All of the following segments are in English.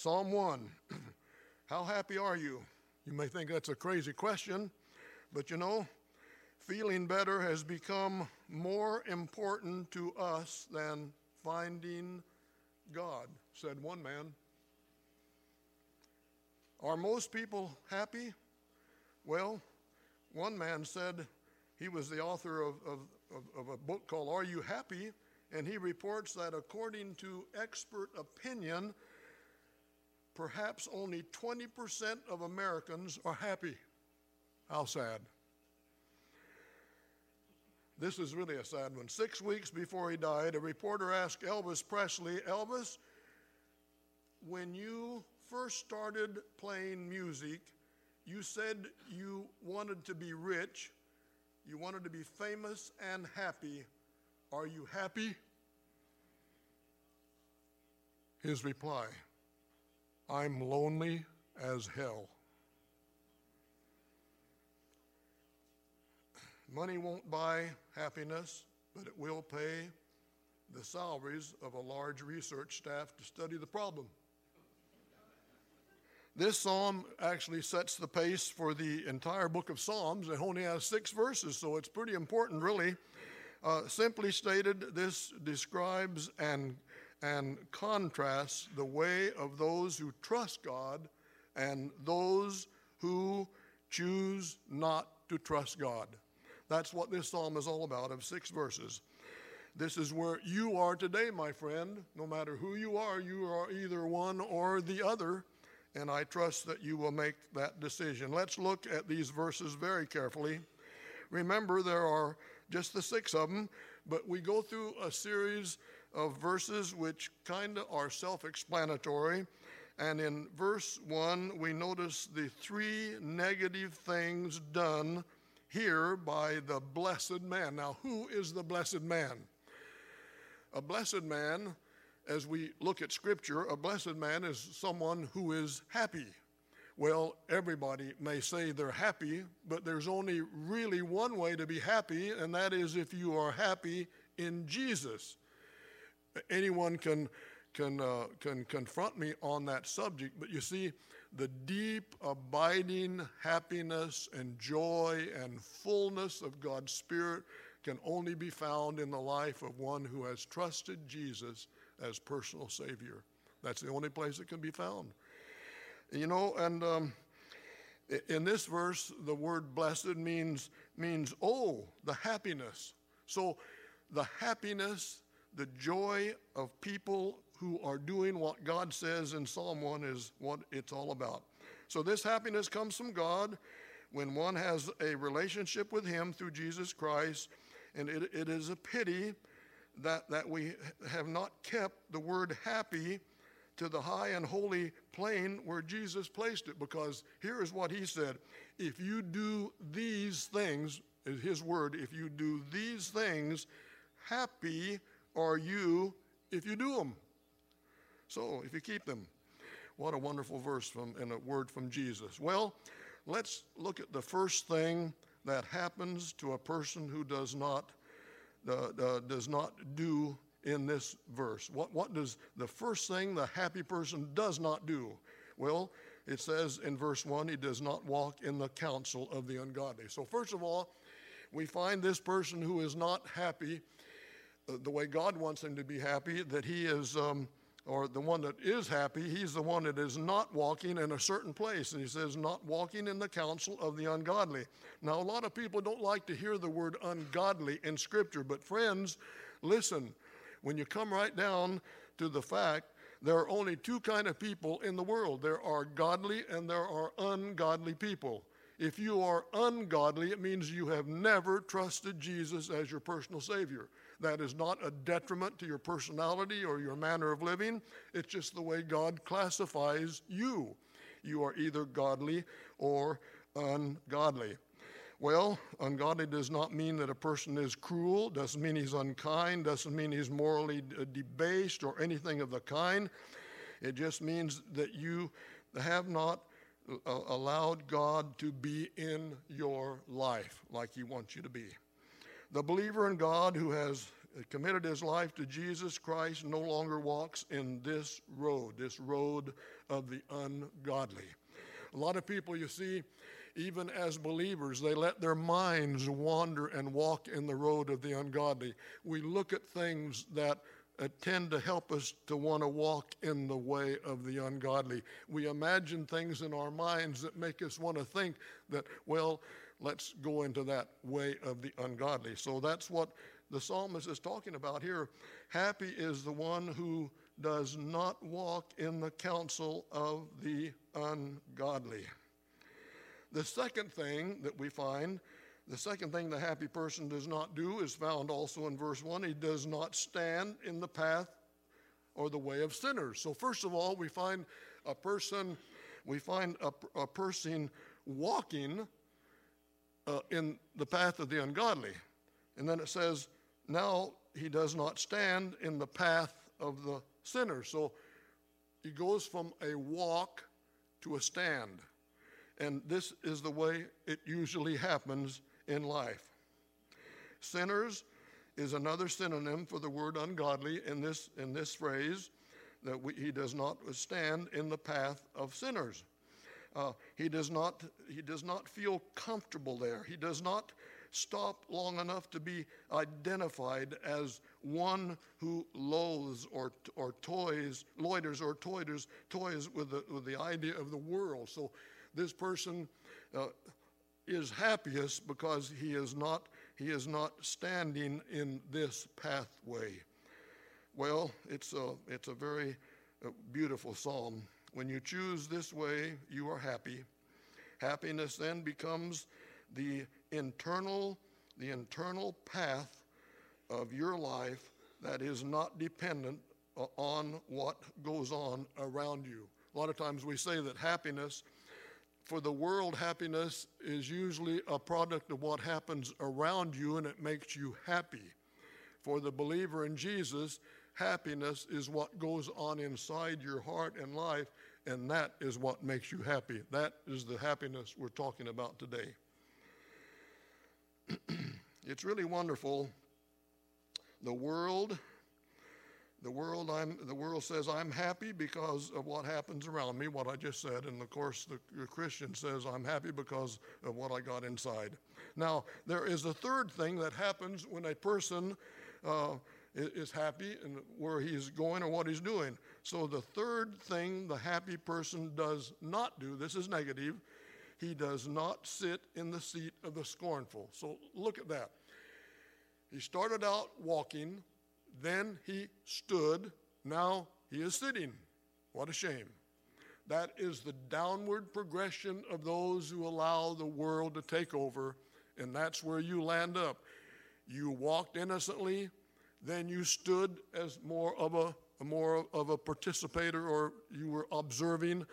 Psalm 1 How happy are you? You may think that's a crazy question, but you know, feeling better has become more important to us than finding God, said one man. Are most people happy? Well, one man said he was the author of, of, of, of, a book called Are You Happy? And he reports that according to expert opinion, perhaps only 20% of Americans are happy. How sad. This is really a sad one. Six weeks before he died, a reporter asked Elvis Presley, Elvis, when you first started playing music, you said you wanted to be rich, you wanted to be famous and happy. Are you happy? His reply I'm lonely as hell. Money won't buy happiness, but it will pay the salaries of a large research staff to study the problem. This psalm actually sets the pace for the entire book of Psalms. It only has six verses, so it's pretty important, really. Uh, simply stated, this describes and, and contrasts the way of those who trust God and those who choose not to trust God. That's what this psalm is all about, of six verses. This is where you are today, my friend. No matter who you are, you are either one or the other, and I trust that you will make that decision. Let's look at these verses very carefully. Remember, there are just the six of them, but we go through a series of verses which kind of are self explanatory. And in verse 1, we notice the three negative things done here by the blessed man. Now, who is the blessed man? A blessed man, as we look at Scripture, a blessed man is someone who is happy. Well, everybody may say they're happy, but there's only really one way to be happy, and that is if you are happy in Jesus. Anyone can, can, uh, can confront me on that subject, but you see, the deep, abiding happiness and joy and fullness of God's Spirit can only be found in the life of one who has trusted Jesus as personal Savior. That's the only place it can be found. You know, and um, in this verse, the word blessed means, means, oh, the happiness. So the happiness, the joy of people who are doing what God says in Psalm 1 is what it's all about. So, this happiness comes from God when one has a relationship with Him through Jesus Christ. And it, it is a pity that, that we have not kept the word happy to the high and holy plane where Jesus placed it, because here is what He said If you do these things, is His word, if you do these things, happy are you if you do them. So if you keep them, what a wonderful verse from and a word from Jesus. Well, let's look at the first thing that happens to a person who does not uh, uh, does not do in this verse. What what does the first thing the happy person does not do? Well, it says in verse 1 he does not walk in the counsel of the ungodly. So first of all, we find this person who is not happy the way God wants him to be happy that he is um, or the one that is happy, he's the one that is not walking in a certain place. And he says, not walking in the counsel of the ungodly. Now, a lot of people don't like to hear the word ungodly in Scripture, but friends, listen, when you come right down to the fact, there are only two kind of people in the world there are godly and there are ungodly people. If you are ungodly, it means you have never trusted Jesus as your personal Savior. That is not a detriment to your personality or your manner of living. It's just the way God classifies you. You are either godly or ungodly. Well, ungodly does not mean that a person is cruel, doesn't mean he's unkind, doesn't mean he's morally debased or anything of the kind. It just means that you have not uh, allowed God to be in your life like He wants you to be. The believer in God who has committed his life to Jesus Christ no longer walks in this road, this road of the ungodly. A lot of people, you see, even as believers, they let their minds wander and walk in the road of the ungodly. We look at things that uh, tend to help us to want to walk in the way of the ungodly. We imagine things in our minds that make us want to think that, well, let's go into that way of the ungodly. So that's what the psalmist is talking about here. Happy is the one who does not walk in the counsel of the ungodly. The second thing that we find, the second thing the happy person does not do is found also in verse 1. He does not stand in the path or the way of sinners. So, first of all, we find a person, we find a, a person walking uh, in the path of the ungodly. And then it says, now he does not stand in the path of the sinner. So he goes from a walk to a stand. And this is the way it usually happens in life. Sinners is another synonym for the word ungodly in this, in this phrase that we, he does not stand in the path of sinners. Uh, he, does not, he does not feel comfortable there. He does not stop long enough to be identified as one who loathes or, or toys, loiters or toiters, toys with the, with the idea of the world. So this person uh, is happiest because he is not he is not standing in this pathway. Well, it's a it's a very uh, beautiful psalm. When you choose this way, you are happy. Happiness then becomes the internal, the internal path of your life that is not dependent on what goes on around you. A lot of times we say that happiness, for the world, happiness is usually a product of what happens around you and it makes you happy. For the believer in Jesus, happiness is what goes on inside your heart and life, and that is what makes you happy. That is the happiness we're talking about today. it's really wonderful. The world, the world, I'm, the world says I'm happy because of what happens around me, what I just said, and of course the, the Christian says I'm happy because of what I got inside. Now there is a third thing that happens when a person uh, is happy and where he's going or what he's doing. So the third thing the happy person does not do, this is negative, he does not sit in the seat of the scornful. So look at that. He started out walking, then he stood, now he is sitting. What a shame. That is the downward progression of those who allow the world to take over, and that's where you land up. You walked innocently, then you stood as more of a, more of a participator or you were observing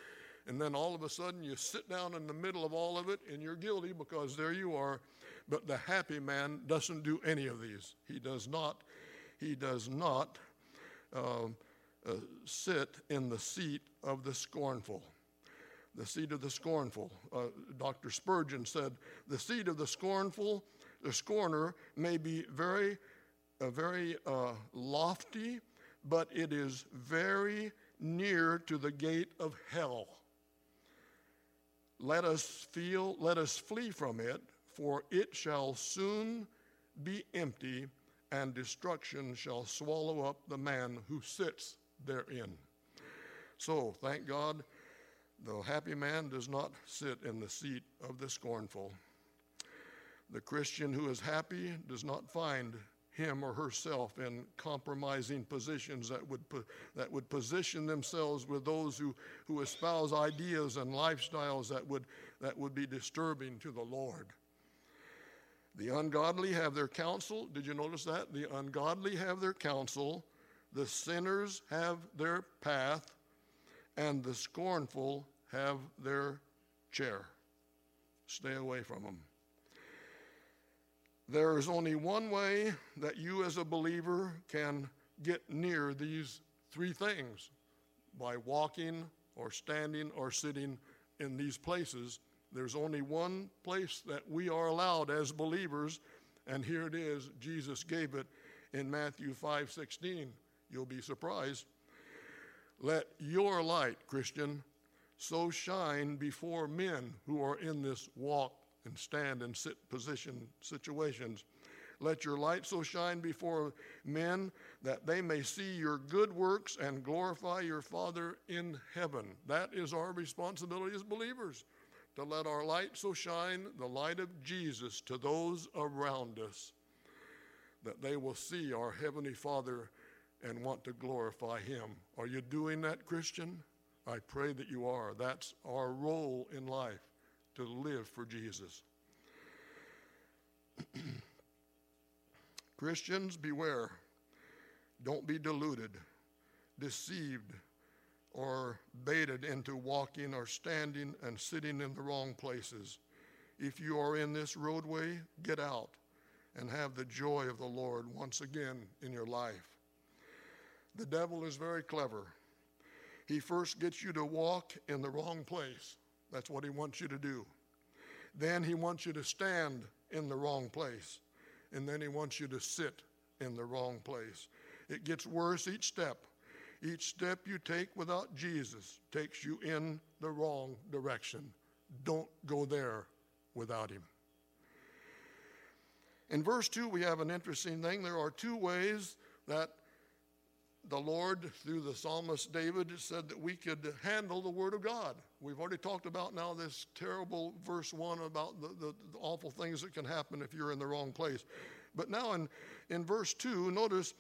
and then all of a sudden you sit down in the middle of all of it and you're guilty because there you are. But the happy man doesn't do any of these. He does not, he does not uh, uh, sit in the seat of the scornful. The seat of the scornful. Uh, Dr. Spurgeon said, the seat of the scornful, the scorner may be very, uh, very uh, lofty, but it is very near to the gate of hell. Let us feel, let us flee from it, for it shall soon be empty, and destruction shall swallow up the man who sits therein. So, thank God, the happy man does not sit in the seat of the scornful. The Christian who is happy does not find him or herself in compromising positions that would, that would position themselves with those who, who espouse ideas and lifestyles that would, that would be disturbing to the Lord. The ungodly have their counsel. Did you notice that? The ungodly have their counsel, the sinners have their path, and the scornful have their chair. Stay away from them. There is only one way that you, as a believer, can get near these three things by walking or standing or sitting in these places. There's only one place that we are allowed as believers, and here it is. Jesus gave it in Matthew 5 16. You'll be surprised. Let your light, Christian, so shine before men who are in this walk and stand and sit position situations. Let your light so shine before men that they may see your good works and glorify your Father in heaven. That is our responsibility as believers to let our light so shine, the light of Jesus, to those around us, that they will see our Heavenly Father and want to glorify Him. Are you doing that, Christian? I pray that you are. That's our role in life, to live for Jesus. Christians, beware. Don't be deluded, deceived, or baited into walking or standing and sitting in the wrong places. If you are in this roadway, get out and have the joy of the Lord once again in your life. The devil is very clever. He first gets you to walk in the wrong place. That's what he wants you to do. Then he wants you to stand in the wrong place. And then he wants you to sit in the wrong place. It gets worse each step. Each step you take without Jesus takes you in the wrong direction. Don't go there without him. In verse 2, we have an interesting thing. There are two ways that the Lord, through the psalmist David, said that we could handle the Word of God. We've already talked about now this terrible verse 1 about the, the, the, awful things that can happen if you're in the wrong place. But now in, in verse 2, notice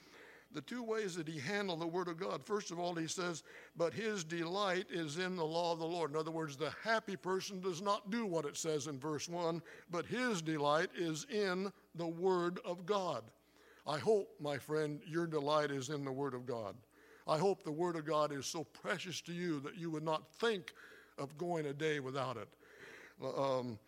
the two ways that he handled the Word of God. First of all, he says, But his delight is in the law of the Lord. In other words, the happy person does not do what it says in verse 1, but his delight is in the Word of God. I hope, my friend, your delight is in the Word of God. I hope the Word of God is so precious to you that you would not think of going a day without it. Um,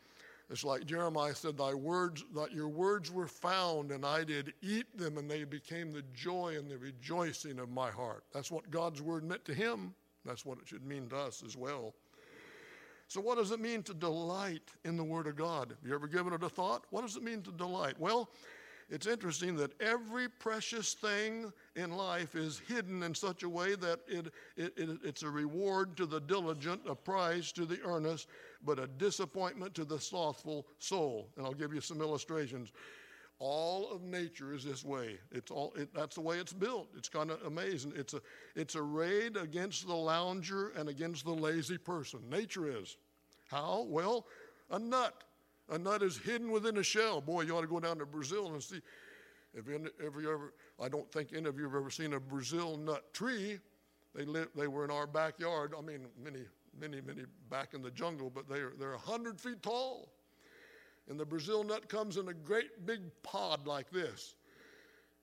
it's like Jeremiah said, Thy words, that your words were found, and I did eat them, and they became the joy and the rejoicing of my heart. That's what God's word meant to him. That's what it should mean to us as well. So, what does it mean to delight in the Word of God? Have you ever given it a thought? What does it mean to delight? Well, it's interesting that every precious thing in life is hidden in such a way that it, it, it, it's a reward to the diligent, a prize to the earnest, but a disappointment to the slothful soul. And I'll give you some illustrations. All of nature is this way. It's all, it, that's the way it's built. It's kind of amazing. It's, a, it's a raid against the lounger and against the lazy person. Nature is. How? Well, a nut. A nut is hidden within a shell. Boy, you ought to go down to Brazil and see. If you, if you ever, I don't think any of you have ever seen a Brazil nut tree. They, live, they were in our backyard. I mean, many many, many back in the jungle, but they're, they're 100 feet tall. And the Brazil nut comes in a great big pod like this.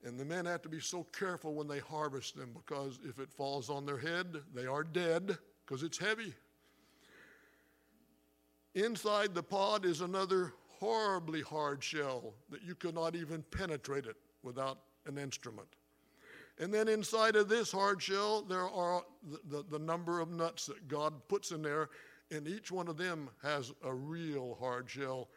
And the men have to be so careful when they harvest them because if it falls on their head, they are dead because it's heavy. Inside the pod is another horribly hard shell that you could not even penetrate it without an instrument. And then inside of this hard shell, there are the, the, the, number of nuts that God puts in there, and each one of them has a real hard shell.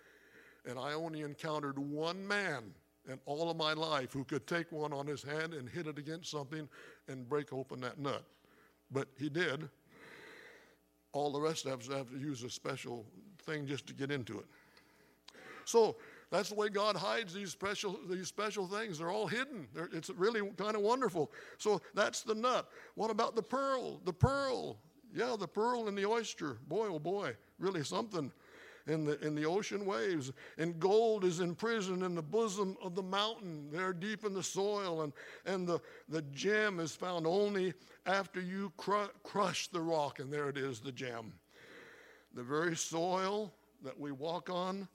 And I only encountered one man in all of my life who could take one on his hand and hit it against something and break open that nut. But he did. All the rest of us have to use a special thing just to get into it. So, that's the way God hides these special, these special things. They're all hidden. They're, it's really kind of wonderful. So that's the nut. What about the pearl? The pearl. Yeah, the pearl and the oyster. Boy, oh boy, really something in the, in the ocean waves. And gold is imprisoned in the bosom of the mountain, there deep in the soil. And, and the, the gem is found only after you cr- crush the rock, and there it is, the gem. The very soil that we walk on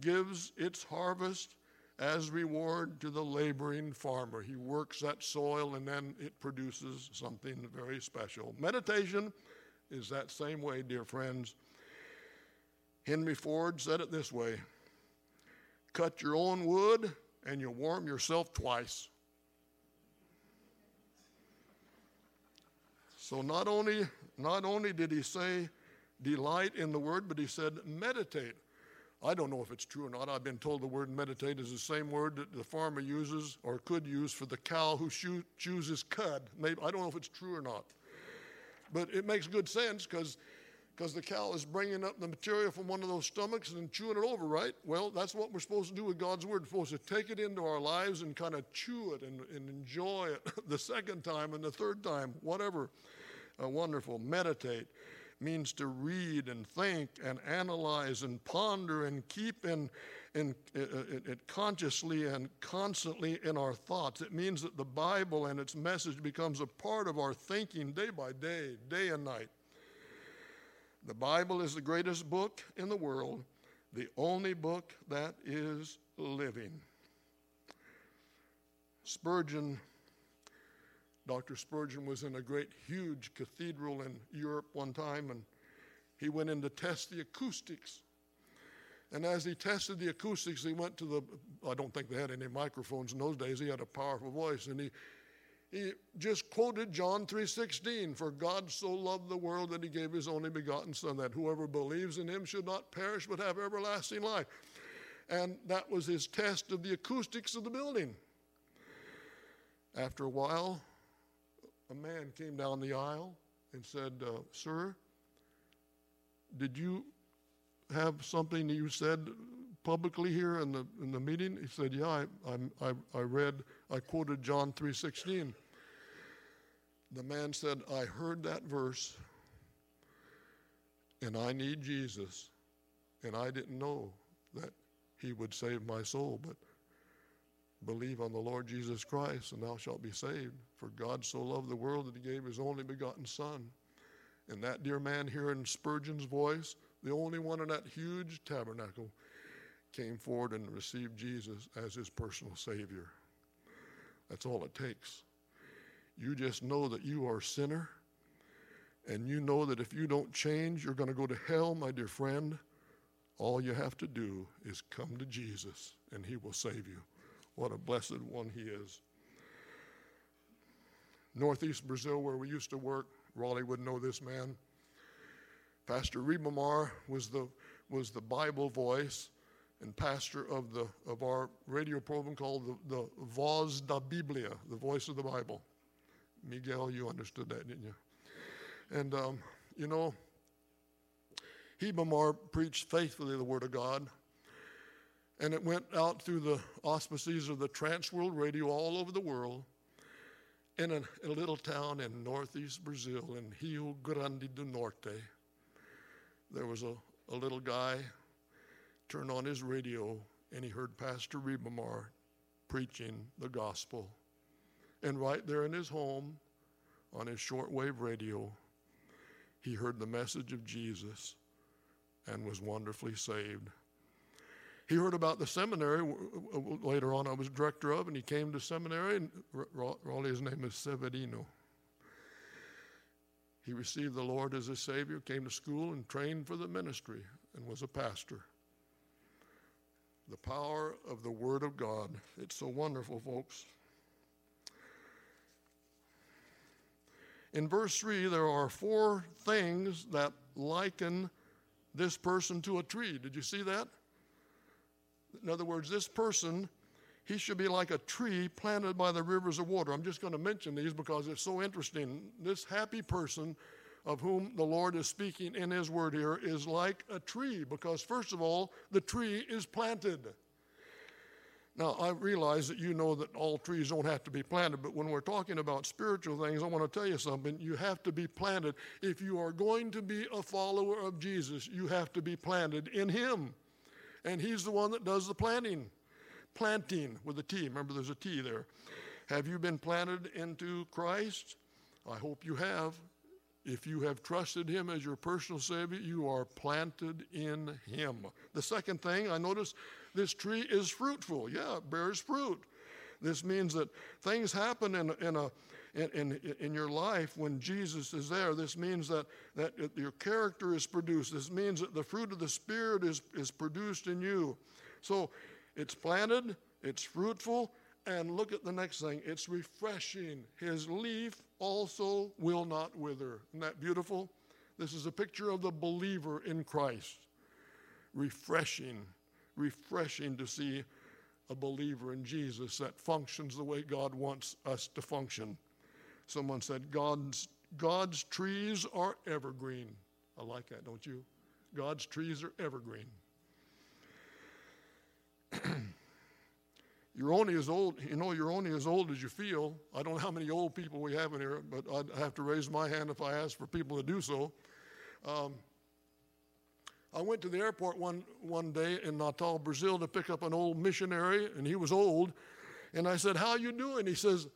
gives its harvest as reward to the laboring farmer. He works that soil and then it produces something very special. Meditation is that same way, dear friends. Henry Ford said it this way cut your own wood and you'll warm yourself twice. So not only, not only did he say delight in the word, but he said meditate I don't know if it's true or not. I've been told the word meditate is the same word that the farmer uses or could use for the cow who chooses cud. Maybe, I don't know if it's true or not. But it makes good sense because because the cow is bringing up the material from one of those stomachs and chewing it over, right? Well, that's what we're supposed to do with God's Word. We're supposed to take it into our lives and kind of chew it and, and enjoy it the second time and the third time, whatever. Uh, wonderful. Meditate means to read and think and analyze and ponder and keep in, in, in, in, consciously and constantly in our thoughts. It means that the Bible and its message becomes a part of our thinking day by day, day and night. The Bible is the greatest book in the world, the only book that is living. Spurgeon, Dr. Spurgeon was in a great, huge cathedral in Europe one time, and he went in to test the acoustics. And as he tested the acoustics, he went to the, I don't think they had any microphones in those days, he had a powerful voice, and he he just quoted John 3:16 for God so loved the world that he gave his only begotten son that whoever believes in him should not perish but have everlasting life. And that was his test of the acoustics of the building. After a while, a man came down the aisle and said, uh, Sir, did you have something you said publicly here in the, in the meeting? He said, Yeah, I, I, I read, I quoted John 3.16. The man said, I heard that verse and I need Jesus. And I didn't know that he would save my soul, but believe on the Lord Jesus Christ and thou shalt be saved. For God so loved the world that he gave his only begotten Son. And that dear man hearing Spurgeon's voice, the only one in that huge tabernacle, came forward and received Jesus as his personal Savior. That's all it takes. You just know that you are a sinner, and you know that if you don't change, you're going to go to hell, my dear friend. All you have to do is come to Jesus, and he will save you. What a blessed one he is. Northeast Brazil, where we used to work, Raleigh would know this man. Pastor Ribamar was the, was the Bible voice and pastor of, the, of our radio program called the, the Voz da Biblia, the voice of the Bible. Miguel, you understood that, didn't you? And, um, you know, Ribamar preached faithfully the Word of God. And it went out through the auspices of the Transworld Radio all over the world in a, a little town in northeast Brazil, in Rio Grande do Norte. There was a, a little guy turned on his radio and he heard Pastor Ribamar preaching the gospel. And right there in his home, on his shortwave radio, he heard the message of Jesus and was wonderfully saved. He heard about the seminary later on, I was director of, and he came to seminary, and Raleigh's name is Severino. He received the Lord as his Savior, came to school, and trained for the ministry, and was a pastor the power of the Word of God. It's so wonderful, folks. In verse 3, there are four things that liken this person to a tree. Did you see that? In other words, this person, he should be like a tree planted by the rivers of water. I'm just going to mention these because it's so interesting. This happy person of whom the Lord is speaking in His Word here is like a tree, because first of all, the tree is planted. Now, I realize that you know that all trees don't have to be planted, but when we're talking about spiritual things, I want to tell you something. You have to be planted. If you are going to be a follower of Jesus, you have to be planted in Him. And He's the one that does the planting. Planting with a T. Remember, there's a T there. Have you been planted into Christ? I hope you have. If you have trusted Him as your personal Savior, you are planted in Him. The second thing I notice this tree is fruitful. Yeah, it bears fruit. This means that things happen in, in a in, in, in, your life when Jesus is there. This means that, that your character is produced. This means that the fruit of the Spirit is, is produced in you. So it's planted, it's fruitful, and look at the next thing it's refreshing. His leaf also will not wither. Isn't that beautiful? This is a picture of the believer in Christ. refreshing, refreshing to see a believer in Jesus that functions the way God wants us to function. Someone said, God's, God's trees are evergreen. I like that, don't you? God's trees are evergreen. You're only as old, you know, you're only as old as you feel. I don't know how many old people we have in here, but I'd have to raise my hand if I asked for people to do so. Um, I went to the airport one, one day in Natal, Brazil, to pick up an old missionary, and he was old. And I said, "How you doing?" He says,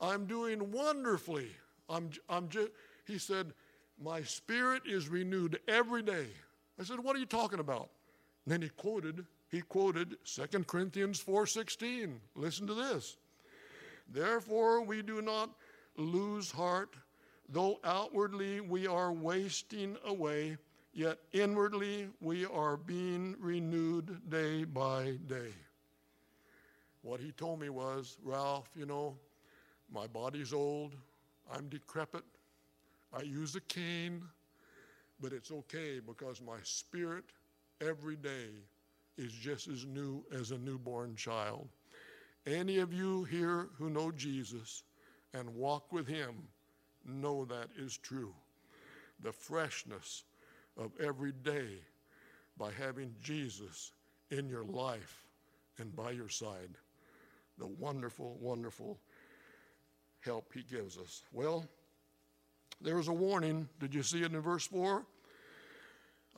"I'm doing wonderfully." I'm, I'm just, he said, "My spirit is renewed every day." I said, "What are you talking about?" And then he quoted, he quoted 2 Corinthians 4:16. Listen to this. Therefore, we do not lose heart, though outwardly we are wasting away yet inwardly we are being renewed day by day. What he told me was, Ralph, you know, my body's old, I'm decrepit, I use a cane, but it's okay because my spirit every day is just as new as a newborn child. Any of you here who know Jesus and walk with him know that is true. The freshness of every day by having Jesus in your life and by your side. The wonderful, wonderful help he gives us. Well, there's a warning. Did you see it in verse 4?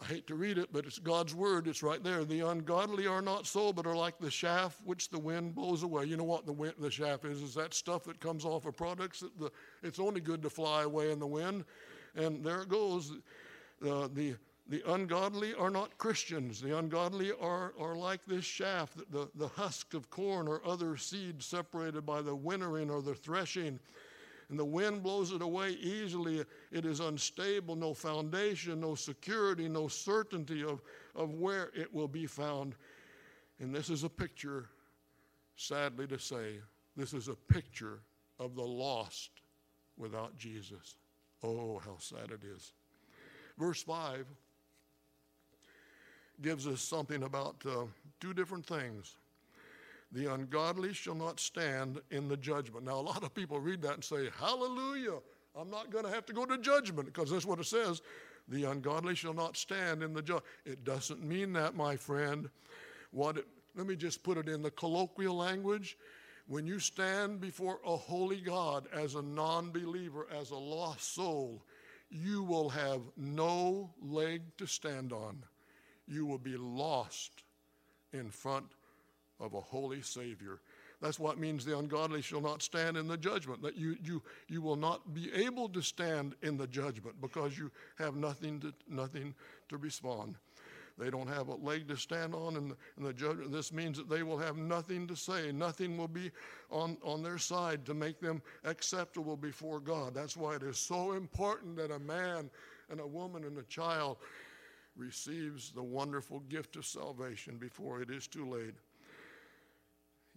I hate to read it, but it's God's word. It's right there. The ungodly are not so, but are like the chaff which the wind blows away. You know what the, wind, the chaff is? Is that stuff that comes off of products. That the, it's only good to fly away in the wind. And there it goes. Uh, the, the ungodly are not Christians. The ungodly are, are like this chaff, the, the husk of corn or other seed separated by the winnowing or the threshing. And the wind blows it away easily. It is unstable, no foundation, no security, no certainty of, of where it will be found. And this is a picture, sadly to say, this is a picture of the lost without Jesus. Oh, how sad it is. Verse 5 gives us something about uh, two different things. The ungodly shall not stand in the judgment. Now, a lot of people read that and say, Hallelujah, I'm not going to have to go to judgment because that's what it says. The ungodly shall not stand in the judgment. It doesn't mean that, my friend. What it, let me just put it in the colloquial language. When you stand before a holy God as a non believer, as a lost soul, you will have no leg to stand on. You will be lost in front of a holy Savior. That's what means the ungodly shall not stand in the judgment, that you, you, you will not be able to stand in the judgment because you have nothing to, nothing to respond. They don't have a leg to stand on in the, in the judgment. This means that they will have nothing to say. Nothing will be on, on their side to make them acceptable before God. That's why it is so important that a man and a woman and a child receives the wonderful gift of salvation before it is too late.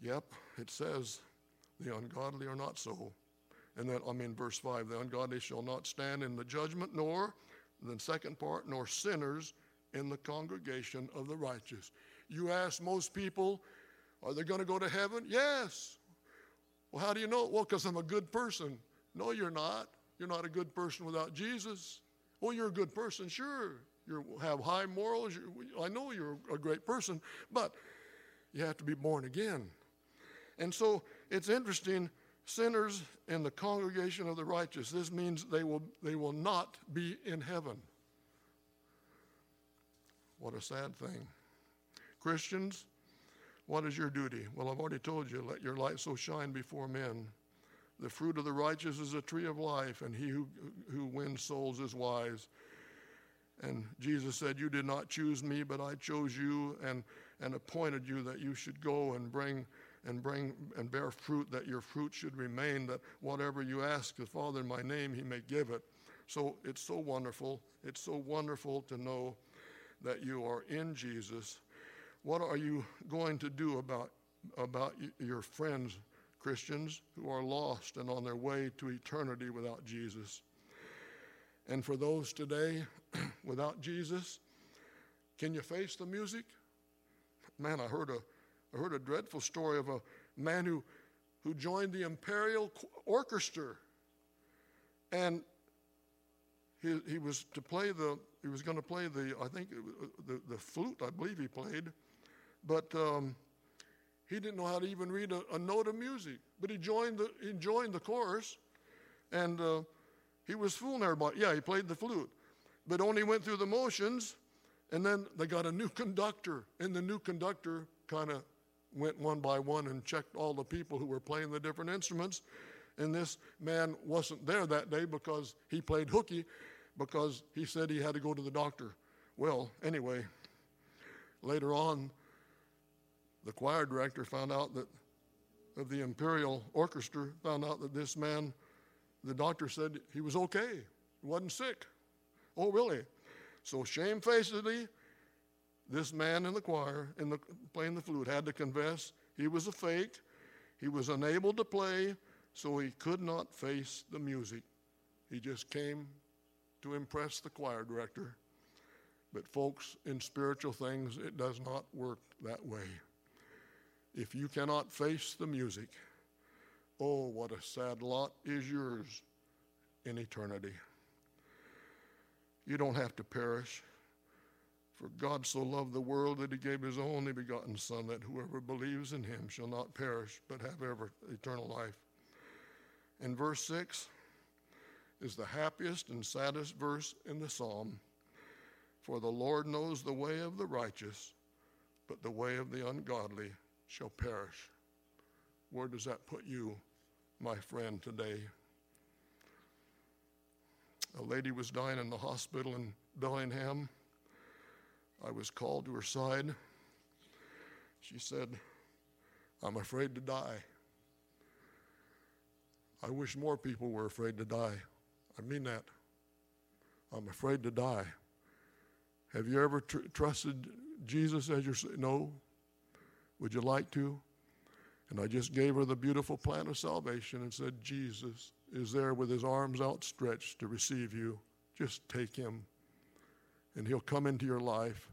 Yep, it says, the ungodly are not so. And then, I mean, verse 5 the ungodly shall not stand in the judgment, nor, the second part, nor sinners in the congregation of the righteous. You ask most people, are they going to go to heaven? Yes. Well, how do you know? Well, because I'm a good person. No, you're not. You're not a good person without Jesus. Well, you're a good person, sure. You have high morals. I know you're a great person, but you have to be born again. And so it's interesting sinners in the congregation of the righteous. This means they will, they will not be in heaven. What a sad thing. Christians, what is your duty? Well, I've already told you, let your light so shine before men. The fruit of the righteous is a tree of life, and he who, who wins souls is wise. And Jesus said, You did not choose me, but I chose you and, and appointed you that you should go and bring and bring and bear fruit, that your fruit should remain, that whatever you ask the Father in my name, he may give it. So it's so wonderful. It's so wonderful to know that you are in Jesus. What are you going to do about, about your friends, Christians, who are lost and on their way to eternity without Jesus? And for those today without Jesus, Can you face the music? Man, I heard a, I heard a dreadful story of a man who, who joined the Imperial Orchestra. And he, he was to play the, he was going to play the, I think, the, the flute, I believe he played. But um, he didn't know how to even read a, a, note of music. But he joined the, he joined the chorus. And uh, he was fooling everybody. Yeah, he played the flute. But only went through the motions. And then they got a new conductor. And the new conductor kind of went one by one and checked all the people who were playing the different instruments. And this man wasn't there that day because he played hooky because he said he had to go to the doctor. Well, anyway, later on, the choir director found out that of the Imperial Orchestra found out that this man, the doctor said he was okay, he wasn't sick. Oh, really? So shamefacedly, this man in the choir, in the, playing the flute, had to confess he was a fake. He was unable to play, so he could not face the music. He just came to impress the choir director. But, folks, in spiritual things, it does not work that way. If you cannot face the music, oh, what a sad lot is yours in eternity. You don't have to perish. For God so loved the world that he gave his only begotten Son, that whoever believes in him shall not perish, but have ever eternal life. And verse 6 is the happiest and saddest verse in the psalm. For the Lord knows the way of the righteous, but the way of the ungodly shall perish. Where does that put you, my friend, today? A lady was dying in the hospital in Bellingham. I was called to her side. She said, I'm afraid to die. I wish more people were afraid to die. I mean that. I'm afraid to die. Have you ever tr- trusted Jesus as your no? Would you like to? And I just gave her the beautiful plan of salvation and said, Jesus is there with his arms outstretched to receive you. Just take him, and he'll come into your life,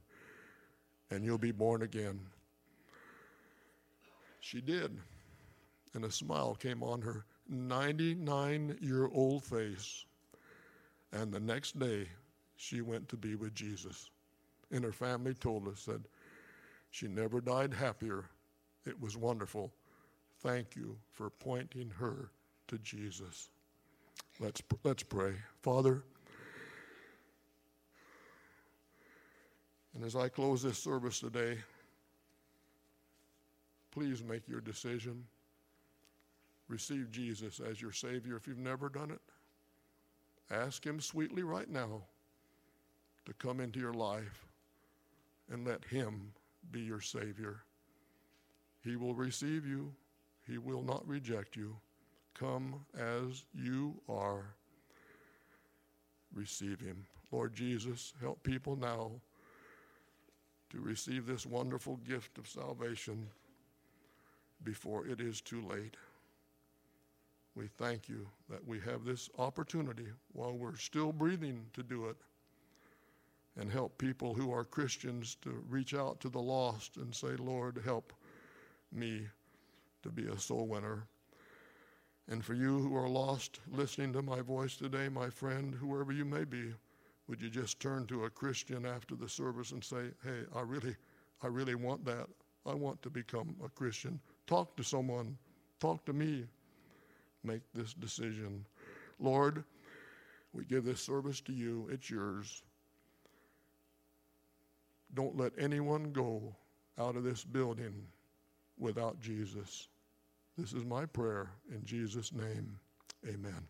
and you'll be born again. She did, and a smile came on her 99 year old face. And the next day, she went to be with Jesus. And her family told us that she never died happier. It was wonderful. Thank you for pointing her to Jesus. Let's, let's pray. Father, and as I close this service today, please make your decision. Receive Jesus as your Savior if you've never done it. Ask Him sweetly right now to come into your life and let Him be your Savior. He will receive you, He will not reject you. Come as you are. Receive Him. Lord Jesus, help people now to receive this wonderful gift of salvation before it is too late. We thank you that we have this opportunity while we're still breathing to do it and help people who are Christians to reach out to the lost and say, Lord, help me to be a soul winner. And for you who are lost listening to my voice today, my friend, whoever you may be, would you just turn to a Christian after the service and say, "Hey, I really I really want that. I want to become a Christian." Talk to someone. Talk to me. Make this decision. Lord, we give this service to you. It's yours. Don't let anyone go out of this building without Jesus. This is my prayer in Jesus' name. Amen.